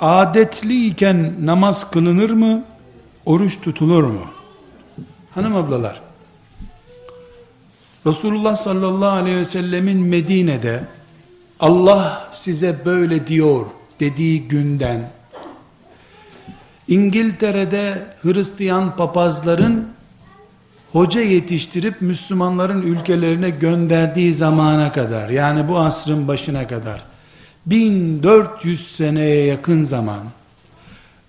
adetliyken namaz kılınır mı? Oruç tutulur mu? Hanım ablalar, Resulullah sallallahu aleyhi ve sellemin Medine'de Allah size böyle diyor dediği günden İngiltere'de Hristiyan papazların hoca yetiştirip Müslümanların ülkelerine gönderdiği zamana kadar yani bu asrın başına kadar 1400 seneye yakın zaman.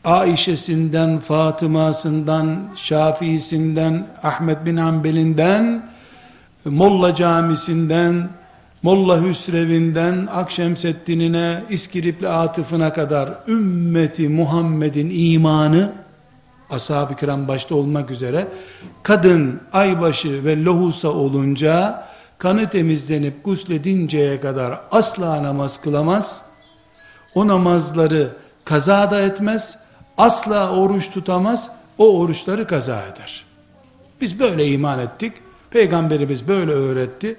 Aişe'sinden, Fatıma'sından, Şafii'sinden, Ahmet bin Hanbel'inden, Molla Camisi'nden, Molla Hüsrev'inden, Akşemseddin'ine, İskilipli Atıf'ına kadar ümmeti Muhammed'in imanı, ashab-ı kiram başta olmak üzere, kadın aybaşı ve lohusa olunca, kanı temizlenip gusledinceye kadar asla namaz kılamaz, o namazları kaza da etmez, asla oruç tutamaz, o oruçları kaza eder. Biz böyle iman ettik, Peygamberimiz böyle öğretti,